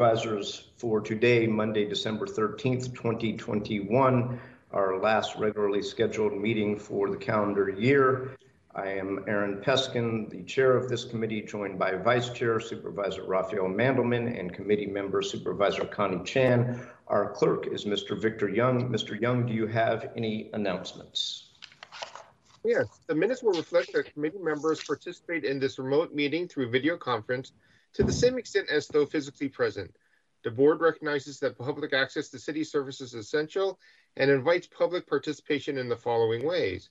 Supervisors for today, Monday, December 13th, 2021, our last regularly scheduled meeting for the calendar year. I am Aaron Peskin, the chair of this committee, joined by Vice Chair Supervisor Rafael Mandelman and committee member Supervisor Connie Chan. Our clerk is Mr. Victor Young. Mr. Young, do you have any announcements? Yes, the minutes will reflect that committee members participate in this remote meeting through video conference to the same extent as though physically present. The board recognizes that public access to city services is essential and invites public participation in the following ways.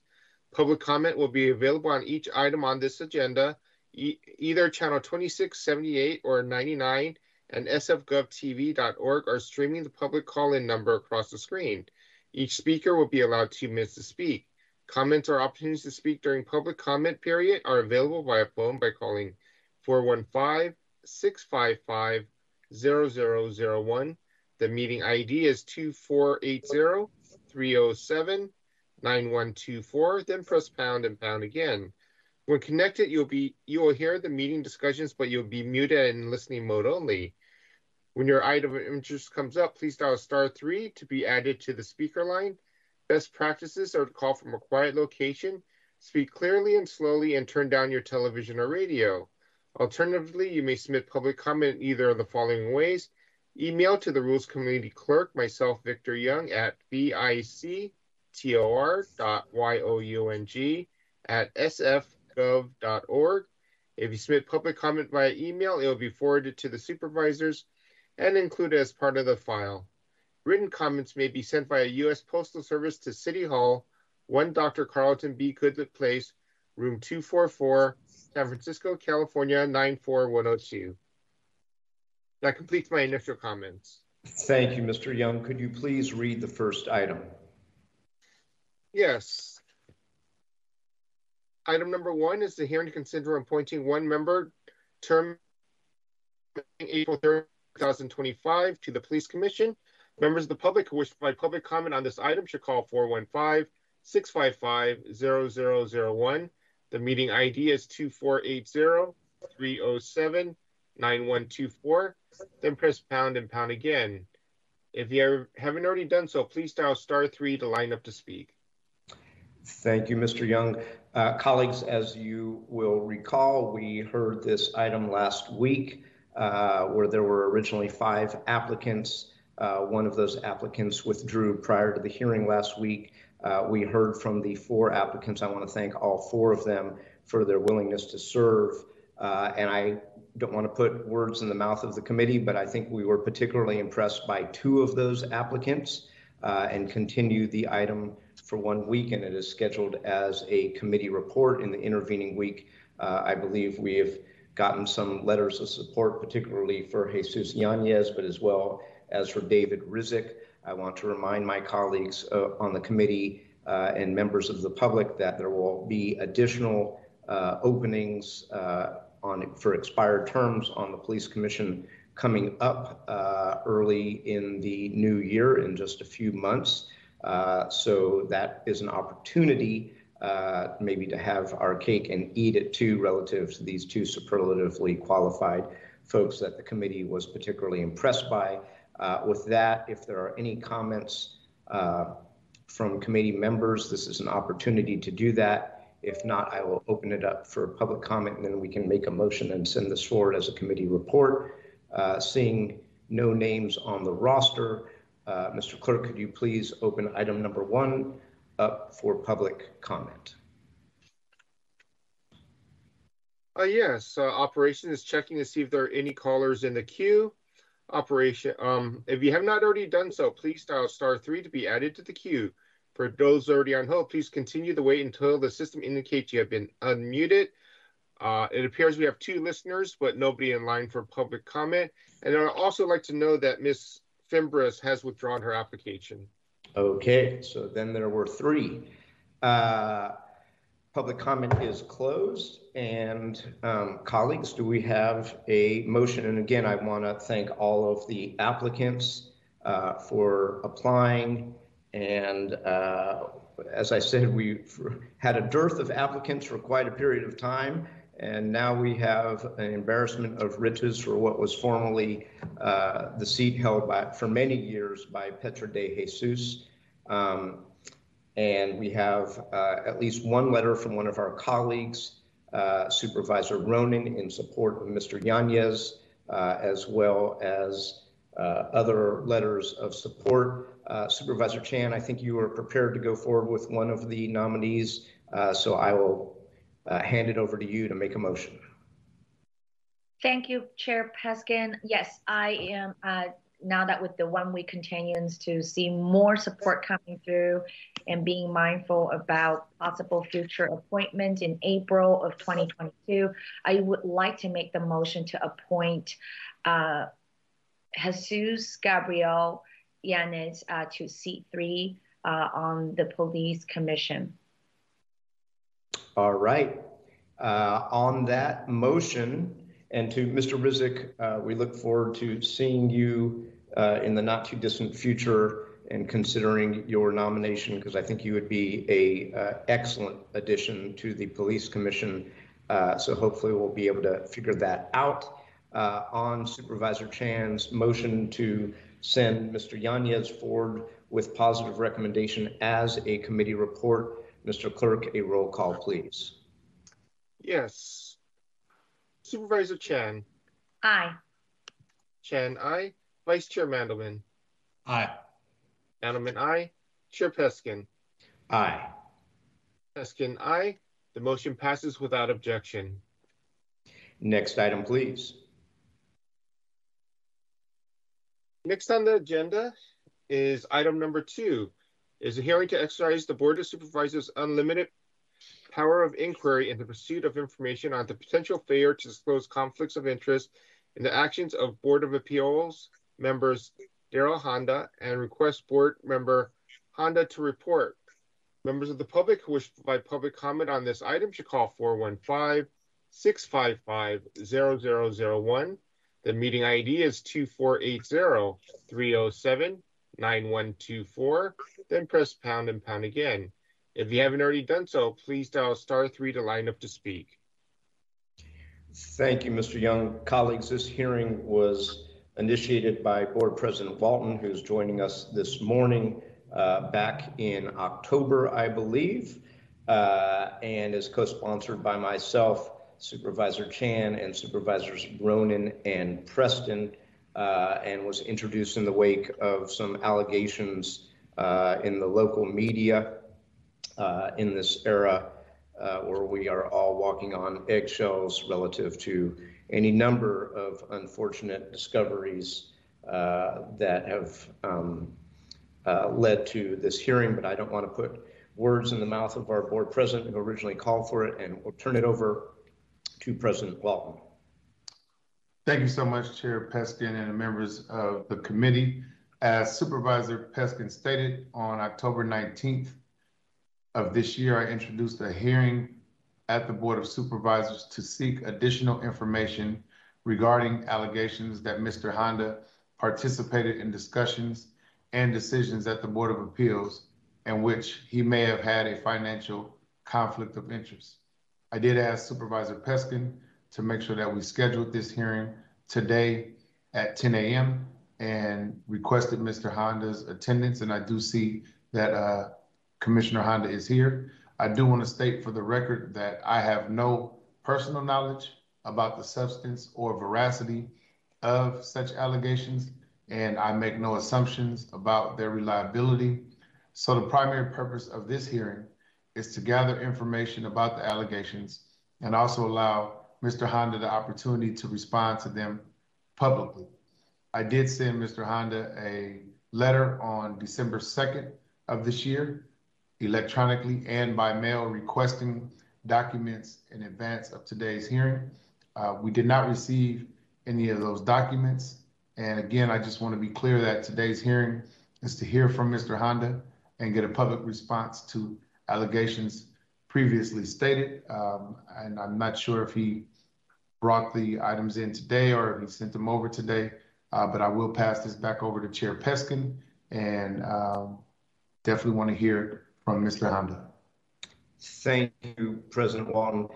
Public comment will be available on each item on this agenda, e either channel 26, 78, or 99 and sfgovtv.org are streaming the public call-in number across the screen. Each speaker will be allowed two minutes to speak. Comments or opportunities to speak during public comment period are available via phone by calling 415 655 0001. The meeting ID is 2480 307 9124. Then press pound and pound again. When connected, you'll be you will hear the meeting discussions, but you'll be muted in listening mode only. When your item of interest comes up, please dial star three to be added to the speaker line. Best practices are to call from a quiet location, speak clearly and slowly, and turn down your television or radio. Alternatively, you may submit public comment either of the following ways. Email to the Rules Committee Clerk, myself, Victor Young, at victor.young at sfgov.org. If you submit public comment via email, it will be forwarded to the supervisors and included as part of the file. Written comments may be sent via U.S. Postal Service to City Hall, 1 Dr. Carlton B. Goodlett Place, room 244, San Francisco, California 94102. That completes my initial comments. Thank you, Mr. Young. Could you please read the first item? Yes. Item number one is the hearing to consider appointing one member term April 3rd, 2025 to the Police Commission. Members of the public who wish to provide public comment on this item should call 415 655 0001 the meeting ID is 2480-307-9124. Then press pound and pound again. If you haven't already done so, please dial star three to line up to speak. Thank you, Mr. Young. Uh, colleagues, as you will recall, we heard this item last week uh, where there were originally five applicants. Uh, one of those applicants withdrew prior to the hearing last week. Uh, we heard from the four applicants. I want to thank all four of them for their willingness to serve. Uh, and I don't want to put words in the mouth of the committee, but I think we were particularly impressed by two of those applicants uh, and continue the item for one week. And it is scheduled as a committee report in the intervening week. Uh, I believe we have gotten some letters of support, particularly for Jesus Yanez, but as well as for David Rizk. I want to remind my colleagues uh, on the committee uh, and members of the public that there will be additional uh, openings uh, on for expired terms on the police commission coming up uh, early in the new year in just a few months. Uh, so that is an opportunity maybe to have our cake and eat it too relative to these two superlatively qualified folks that the committee was particularly impressed by. Uh, with that, if there are any comments uh, from committee members, this is an opportunity to do that. If not, I will open it up for public comment and then we can make a motion and send this forward as a committee report. Uh, seeing no names on the roster, uh, Mr. Clerk, could you please open item number one up for public comment? Uh, yes, uh, operation is checking to see if there are any callers in the queue operation. Um, if you have not already done so, please dial star three to be added to the queue. For those already on hold, please continue to wait until the system indicates you have been unmuted. Uh, it appears we have two listeners, but nobody in line for public comment. And I'd also like to know that Ms. Fimbres has withdrawn her application. Okay, so then there were three. Uh, Public comment is closed. And um, colleagues, do we have a motion? And again, I want to thank all of the applicants uh, for applying. And uh, as I said, we had a dearth of applicants for quite a period of time. And now we have an embarrassment of riches for what was formerly uh, the seat held by, for many years by Petra DeJesus. Um, and we have uh, at least one letter from one of our colleagues, uh, Supervisor Ronan, in support of Mr. Yanez, uh, as well as uh, other letters of support. Uh, Supervisor Chan, I think you are prepared to go forward with one of the nominees, so I will hand it over to you to make a motion. Thank you, Chair Peskin. Yes, I am. Now that with the one week continuance to see more support coming through and being mindful about possible future appointment in April of 2022, I would like to make the motion to appoint uh, Jesus Gabriel Yanez uh, to seat three uh, on the police commission. All right. Uh, on that motion, and to Mr. Rizk, uh, we look forward to seeing you uh, in the not too distant future and considering your nomination because I think you would be a uh, excellent addition to the police commission. Uh, so hopefully we'll be able to figure that out. Uh, on Supervisor Chan's motion to send Mr. Yanez forward with positive recommendation as a committee report, Mr. Clerk, a roll call, please. Yes. Supervisor Chan. Aye. Chan, aye. Vice Chair Mandelman. Aye. Mandelman, aye. Chair Peskin. Aye. Peskin, aye. The motion passes without objection. Next item, please. Next on the agenda is item number two, is a hearing to exercise the Board of Supervisors unlimited power of inquiry in the pursuit of information on the potential failure to disclose conflicts of interest in the actions of Board of Appeals members Darryl Honda and request board member Honda to report. Members of the public who wish to provide public comment on this item should call 415 655 0001. The meeting ID is 2480 307 9124. Then press pound and pound again. If you haven't already done so, please dial star three to line up to speak. Thank you, Mr. Young. Colleagues, this hearing was initiated by Board President Walton, who's joining us this morning uh, back in October, I believe, uh, and is co-sponsored by myself, Supervisor Chan, and Supervisors Ronan and Preston, uh, and was introduced in the wake of some allegations uh, in the local media uh, in this era uh, where we are all walking on eggshells relative to any number of unfortunate discoveries uh, that have um, uh, led to this hearing, but I don't want to put words in the mouth of our board president who originally called for it, and we'll turn it over to President Walton. Thank you so much, Chair Peskin and the members of the committee. As Supervisor Peskin stated, on October 19th, of this year, I introduced a hearing at the Board of Supervisors to seek additional information regarding allegations that Mr. Honda participated in discussions and decisions at the Board of Appeals in which he may have had a financial conflict of interest. I did ask Supervisor Peskin to make sure that we scheduled this hearing today at 10 a.m. and requested Mr. Honda's attendance. And I do see that uh, Commissioner Honda is here. I do want to state for the record that I have no personal knowledge about the substance or veracity of such allegations, and I make no assumptions about their reliability. So the primary purpose of this hearing is to gather information about the allegations and also allow Mr. Honda the opportunity to respond to them publicly. I did send Mr. Honda a letter on December 2nd of this year electronically and by mail requesting documents in advance of today's hearing. Uh, we did not receive any of those documents. And again, I just want to be clear that today's hearing is to hear from Mr. Honda and get a public response to allegations previously stated. Um, and I'm not sure if he brought the items in today or if he sent them over today, uh, but I will pass this back over to Chair Peskin and um, definitely want to hear from Mr. Honda. Thank you, President Walton.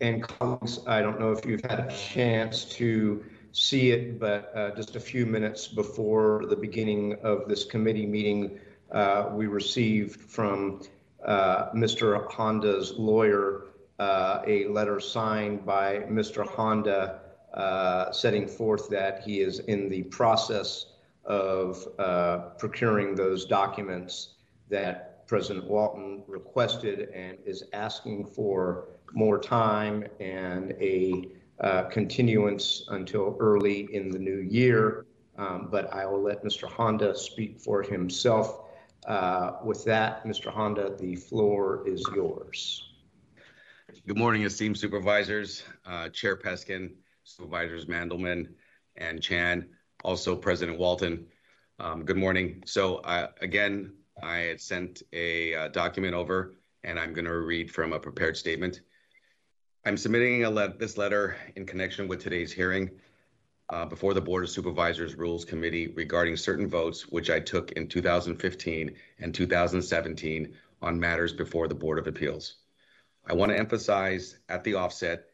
and colleagues, I don't know if you've had a chance to see it, but uh, just a few minutes before the beginning of this committee meeting, uh, we received from uh, Mr. Honda's lawyer uh, a letter signed by Mr. Honda uh, setting forth that he is in the process of uh, procuring those documents that President Walton requested and is asking for more time and a uh, continuance until early in the new year. Um, but I will let Mr. Honda speak for himself. Uh, with that, Mr. Honda, the floor is yours. Good morning, esteemed supervisors, uh, Chair Peskin, Supervisors Mandelman and Chan, also President Walton. Um, good morning. So uh, again, I had sent a uh, document over and I'm going to read from a prepared statement. I'm submitting le this letter in connection with today's hearing uh, before the Board of Supervisors Rules Committee regarding certain votes which I took in 2015 and 2017 on matters before the Board of Appeals. I want to emphasize at the offset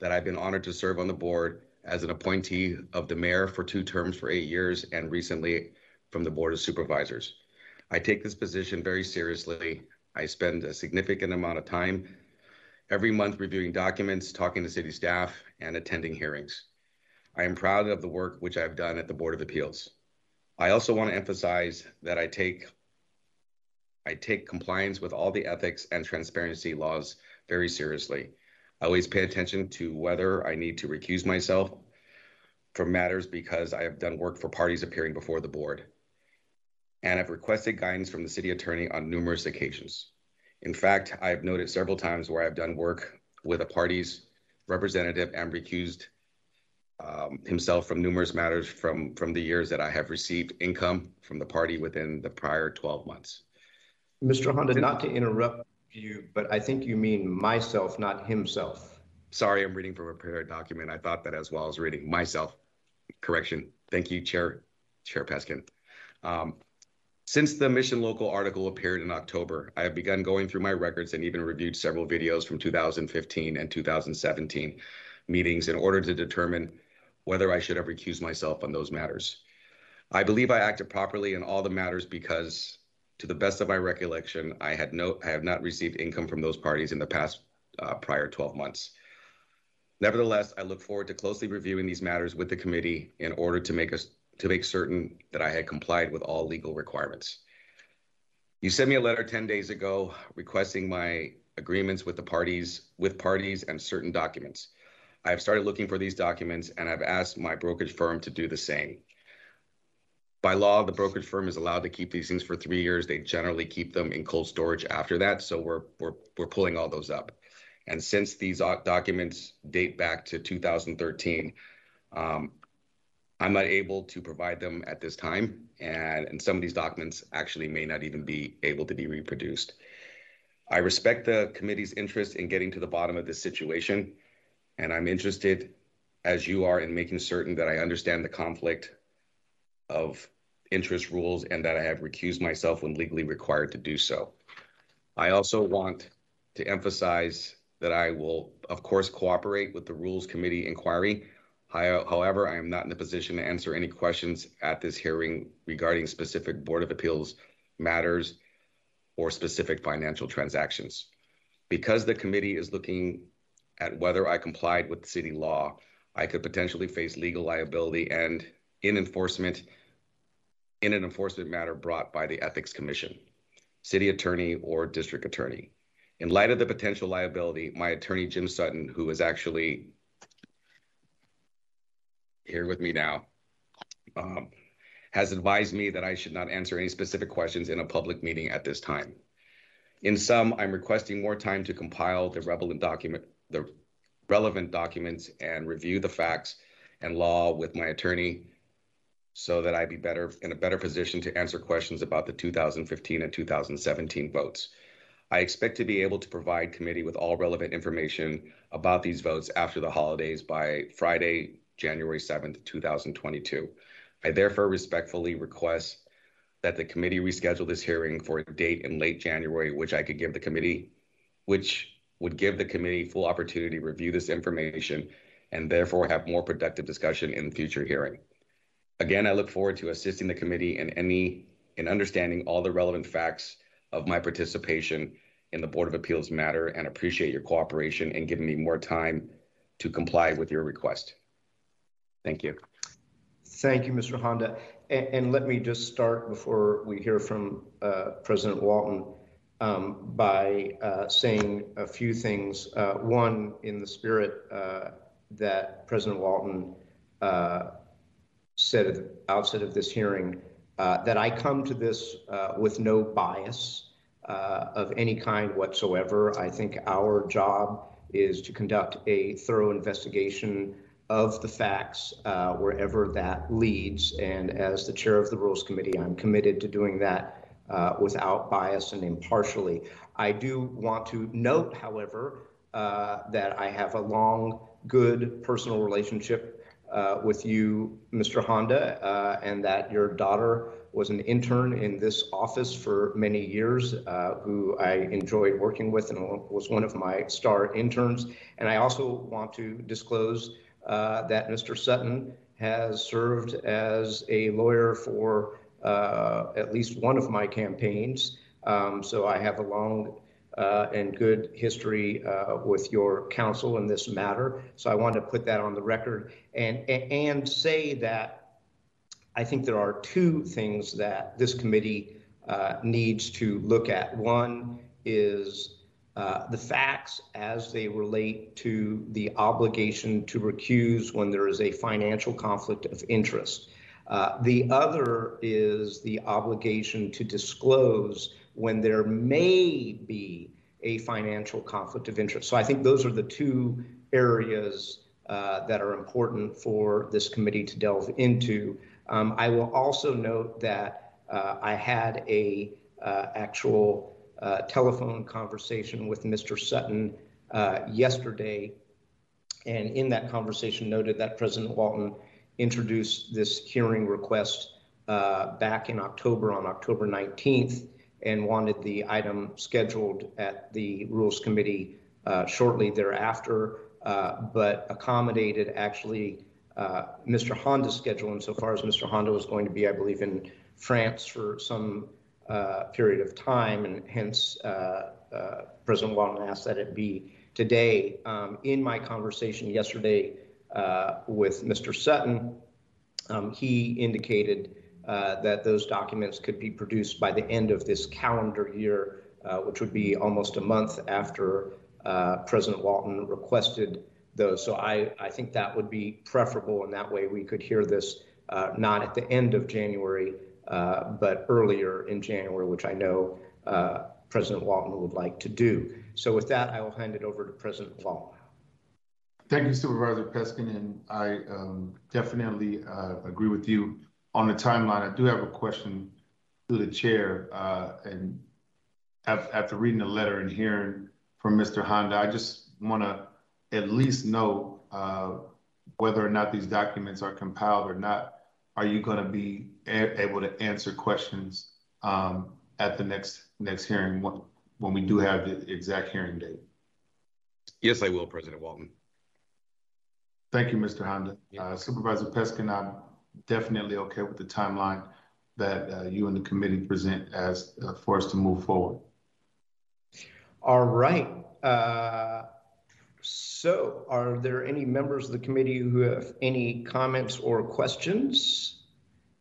that I've been honored to serve on the board as an appointee of the mayor for two terms for eight years and recently from the Board of Supervisors. I take this position very seriously. I spend a significant amount of time every month reviewing documents, talking to city staff, and attending hearings. I am proud of the work which I've done at the Board of Appeals. I also want to emphasize that I take I take compliance with all the ethics and transparency laws very seriously. I always pay attention to whether I need to recuse myself from matters because I have done work for parties appearing before the board. And I've requested guidance from the city attorney on numerous occasions. In fact, I have noted several times where I've done work with a party's representative and recused um, himself from numerous matters from, from the years that I have received income from the party within the prior 12 months. Mr. Honda, not to interrupt you, but I think you mean myself, not himself. Sorry, I'm reading from a prepared document. I thought that as well as reading myself. Correction. Thank you, Chair Chair Peskin. Um, since the Mission Local article appeared in October, I have begun going through my records and even reviewed several videos from 2015 and 2017 meetings in order to determine whether I should have recused myself on those matters. I believe I acted properly in all the matters because, to the best of my recollection, I had no, I have not received income from those parties in the past uh, prior 12 months. Nevertheless, I look forward to closely reviewing these matters with the committee in order to make us to make certain that I had complied with all legal requirements. You sent me a letter 10 days ago requesting my agreements with the parties, with parties and certain documents. I have started looking for these documents and I've asked my brokerage firm to do the same. By law, the brokerage firm is allowed to keep these things for three years. They generally keep them in cold storage after that. So we're, we're, we're pulling all those up. And since these documents date back to 2013, um, I'm not able to provide them at this time, and, and some of these documents actually may not even be able to be reproduced. I respect the committee's interest in getting to the bottom of this situation, and I'm interested, as you are, in making certain that I understand the conflict of interest rules and that I have recused myself when legally required to do so. I also want to emphasize that I will, of course, cooperate with the Rules Committee inquiry However, I am not in a position to answer any questions at this hearing regarding specific Board of Appeals matters or specific financial transactions. Because the committee is looking at whether I complied with city law, I could potentially face legal liability and in enforcement in an enforcement matter brought by the Ethics Commission, city attorney, or district attorney. In light of the potential liability, my attorney, Jim Sutton, who is actually here with me now, um, has advised me that I should not answer any specific questions in a public meeting at this time. In sum, I'm requesting more time to compile the relevant document, the relevant documents and review the facts and law with my attorney so that I be better in a better position to answer questions about the 2015 and 2017 votes. I expect to be able to provide committee with all relevant information about these votes after the holidays by Friday, January 7th, 2022. I therefore respectfully request that the committee reschedule this hearing for a date in late January, which I could give the committee, which would give the committee full opportunity to review this information and therefore have more productive discussion in the future hearing. Again, I look forward to assisting the committee in any in understanding all the relevant facts of my participation in the Board of Appeals matter and appreciate your cooperation and giving me more time to comply with your request. Thank you. Thank you, Mr. Honda. And, and let me just start before we hear from uh, President Walton um, by uh, saying a few things. Uh, one, in the spirit uh, that President Walton uh, said at the outset of this hearing, uh, that I come to this with no bias of any kind whatsoever. I think our job is to conduct a thorough investigation of the facts uh, wherever that leads. And as the chair of the Rules Committee, I'm committed to doing that uh, without bias and impartially. I do want to note, however, uh, that I have a long, good personal relationship uh, with you, Mr. Honda, uh, and that your daughter was an intern in this office for many years, uh, who I enjoyed working with and was one of my star interns. And I also want to disclose uh, that Mr. Sutton has served as a lawyer for uh, at least one of my campaigns. Um, so I have a long uh, and good history uh, with your counsel in this matter. So I want to put that on the record and, and say that I think there are two things that this committee uh, needs to look at. One is uh, the facts as they relate to the obligation to recuse when there is a financial conflict of interest. Uh, the other is the obligation to disclose when there may be a financial conflict of interest. So I think those are the two areas uh, that are important for this committee to delve into. Um, I will also note that uh, I had a uh, actual uh, telephone conversation with Mr. Sutton uh, yesterday, and in that conversation noted that President Walton introduced this hearing request uh, back in October on October 19th and wanted the item scheduled at the Rules Committee uh, shortly thereafter, uh, but accommodated actually Mr. Honda's schedule insofar as Mr. Honda was going to be, I believe, in France for some uh, period of time, and hence uh, uh, President Walton asked that it be today. Um, in my conversation yesterday with Mr. Sutton, um, he indicated that those documents could be produced by the end of this calendar year, which would be almost a month after President Walton requested those. So I, I think that would be preferable, and that way we could hear this uh, not at the end of January, but earlier in January, which I know uh, President Walton would like to do. So with that, I will hand it over to President Walton. Thank you, Supervisor Peskin, and I um, definitely uh, agree with you on the timeline. I do have a question to the chair, uh, and after reading the letter and hearing from Mr. Honda, I just want to at least know uh, whether or not these documents are compiled or not are you going to be a- able to answer questions um, at the next next hearing when, when we do have the exact hearing date? Yes, I will, President Walton. Thank you, Mr. Honda. Yeah. Uh, Supervisor Peskin, I'm definitely okay with the timeline that uh, you and the committee present as uh, for us to move forward. All right. So, are there any members of the committee who have any comments or questions?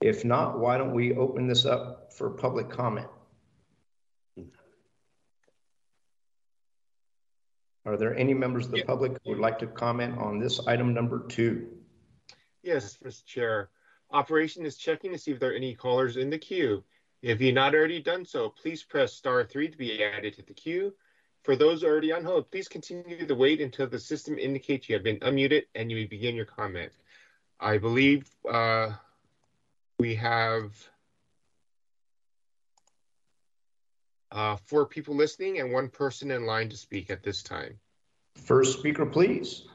If not, why don't we open this up for public comment? Are there any members of the public who would like to comment on this item number two? Yes, Mr. Chair. Operation is checking to see if there are any callers in the queue. If you've not already done so, please press star three to be added to the queue. For those already on hold, please continue to wait until the system indicates you have been unmuted and you may begin your comment. I believe uh, we have uh, four people listening and one person in line to speak at this time. First speaker, please.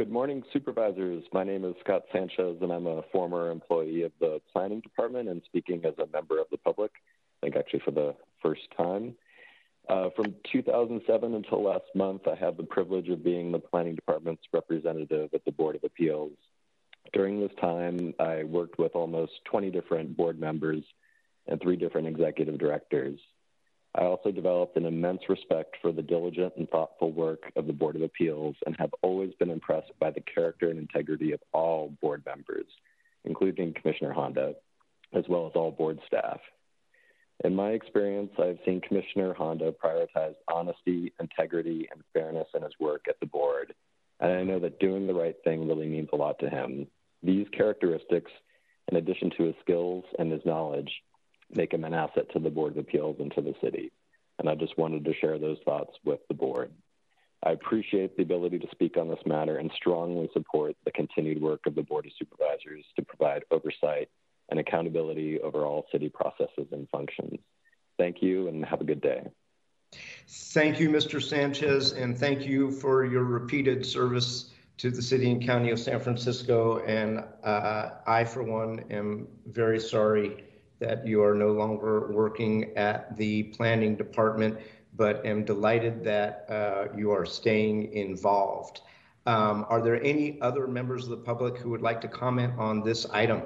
Good morning, supervisors. My name is Scott Sanchez, and I'm a former employee of the planning department and speaking as a member of the public. I think actually for the first time. Uh, from 2007 until last month, I had the privilege of being the planning department's representative at the Board of Appeals. During this time, I worked with almost 20 different board members and three different executive directors. I also developed an immense respect for the diligent and thoughtful work of the Board of Appeals and have always been impressed by the character and integrity of all board members, including Commissioner Honda, as well as all board staff. In my experience, I've seen Commissioner Honda prioritize honesty, integrity, and fairness in his work at the board, and I know that doing the right thing really means a lot to him. These characteristics, in addition to his skills and his knowledge, make him an asset to the Board of Appeals and to the city. And I just wanted to share those thoughts with the board. I appreciate the ability to speak on this matter and strongly support the continued work of the Board of Supervisors to provide oversight and accountability over all city processes and functions. Thank you and have a good day. Thank you, Mr. Sanchez, and thank you for your repeated service to the city and county of San Francisco. And uh, I, for one, am very sorry that you are no longer working at the planning department, but am delighted that uh, you are staying involved. Um, are there any other members of the public who would like to comment on this item?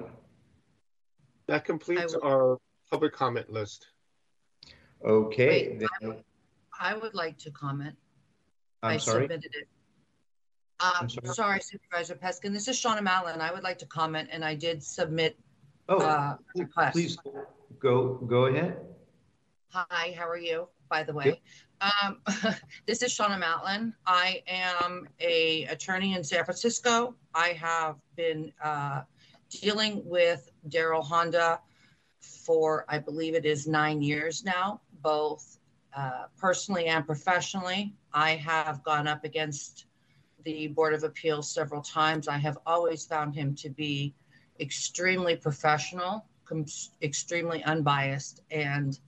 That completes our public comment list. Okay. Wait, I, would, I, would, like to comment. I'm I sorry. submitted it. Um, sorry. sorry. Supervisor Peskin. This is Shauna Mallon. I would like to comment, and I did submit oh, uh, request. Please go go ahead. Hi, how are you? By the way, um, this is Shauna Matlin. I am a attorney in San Francisco. I have been uh, dealing with Darryl Honda for, I believe it is nine years now, both uh, personally and professionally. I have gone up against the Board of Appeals several times. I have always found him to be extremely professional, extremely unbiased, and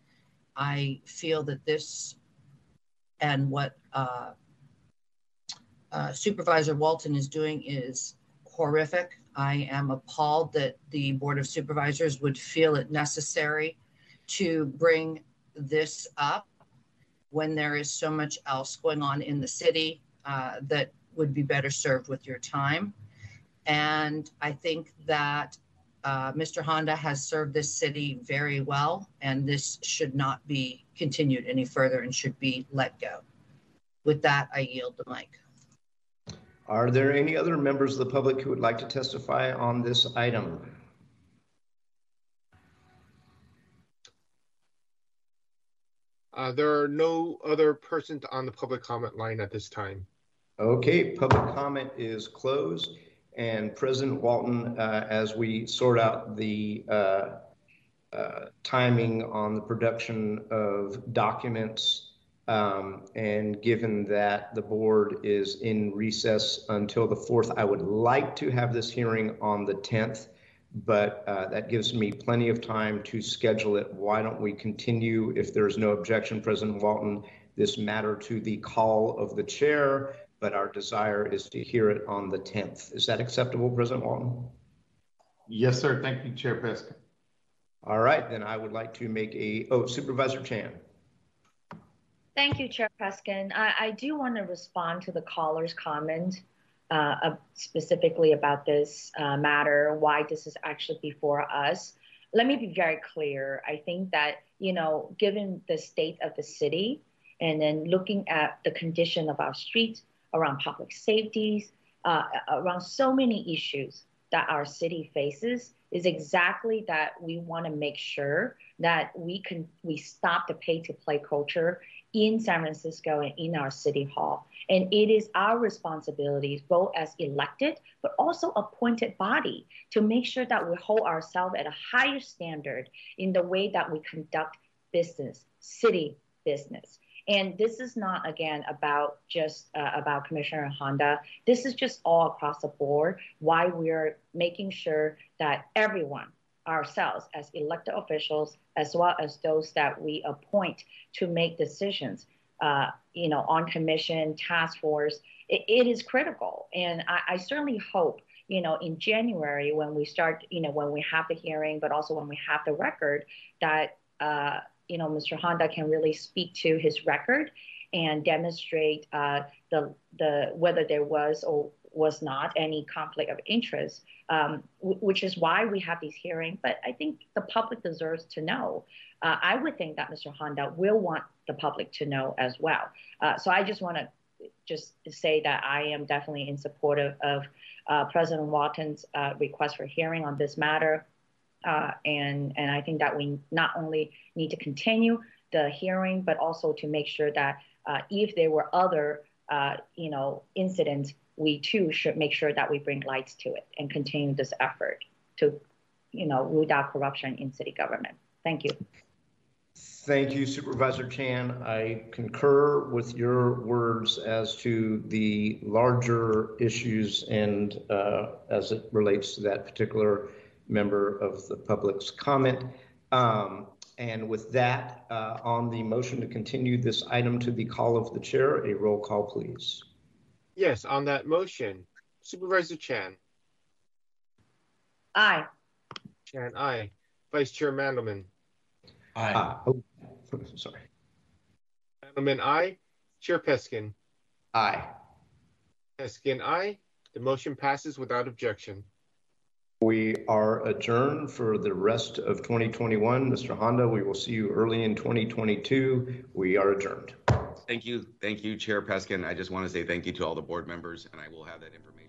I feel that this and what uh, uh, Supervisor Walton is doing is horrific. I am appalled that the Board of Supervisors would feel it necessary to bring this up when there is so much else going on in the city uh, that would be better served with your time. And I think that uh, Mr. Honda has served this city very well, and this should not be continued any further and should be let go. With that, I yield the mic. Are there any other members of the public who would like to testify on this item? Uh, there are no other persons on the public comment line at this time. Okay, public comment is closed. And President Walton, uh, as we sort out the uh, uh timing on the production of documents um, and given that the board is in recess until the 4th, I would like to have this hearing on the 10th, but uh, that gives me plenty of time to schedule it. Why don't we continue, if there's no objection, President Walton, this matter to the call of the chair, but our desire is to hear it on the 10th. Is that acceptable, President Walton? Yes, sir. Thank you, Chair Peskin. All right, then I would like to make a, oh, Supervisor Chan. Thank you, Chair Peskin. I, I do want to respond to the caller's comment uh, specifically about this uh, matter, why this is actually before us. Let me be very clear. I think that, you know, given the state of the city and then looking at the condition of our streets around public safety, uh, around so many issues that our city faces, is exactly that we want to make sure that we can we stop the pay to play culture in San Francisco and in our city hall. And it is our responsibility, both as elected, but also appointed body, to make sure that we hold ourselves at a higher standard in the way that we conduct business, city business. And this is not, again, about just uh, about Commissioner Honda. This is just all across the board why we're making sure that everyone, ourselves as elected officials, as well as those that we appoint to make decisions, uh, you know, on commission, task force, it, it is critical. And I, I, certainly hope, you know, in January when we start, you know, when we have the hearing, but also when we have the record, that uh, you know, Mr. Honda can really speak to his record and demonstrate uh, the the whether there was or was not any conflict of interest, um, w- which is why we have these hearings. But I think the public deserves to know. Uh, I would think that Mr. Honda will want the public to know as well. Uh, so I just want to just say that I am definitely in support of, of uh, President Walton's uh, request for hearing on this matter. Uh, and, and I think that we not only need to continue the hearing, but also to make sure that uh, if there were other, uh, you know, incidents, we too should make sure that we bring lights to it and continue this effort to, you know, root out corruption in city government. Thank you. Thank you, Supervisor Chan. I concur with your words as to the larger issues and uh, as it relates to that particular member of the public's comment. Um, and with that, uh, on the motion to continue this item to the call of the chair, a roll call, please. Yes, on that motion, Supervisor Chan. Aye. Chan, aye. Vice Chair Mandelman. Aye. Ah, oh, sorry. Mandelman, aye. Chair Peskin. Aye. Peskin, aye. The motion passes without objection. We are adjourned for the rest of 2021. Mr. Honda, we will see you early in 2022. We are adjourned. Thank you. Thank you, Chair Peskin. I just want to say thank you to all the board members, and I will have that information.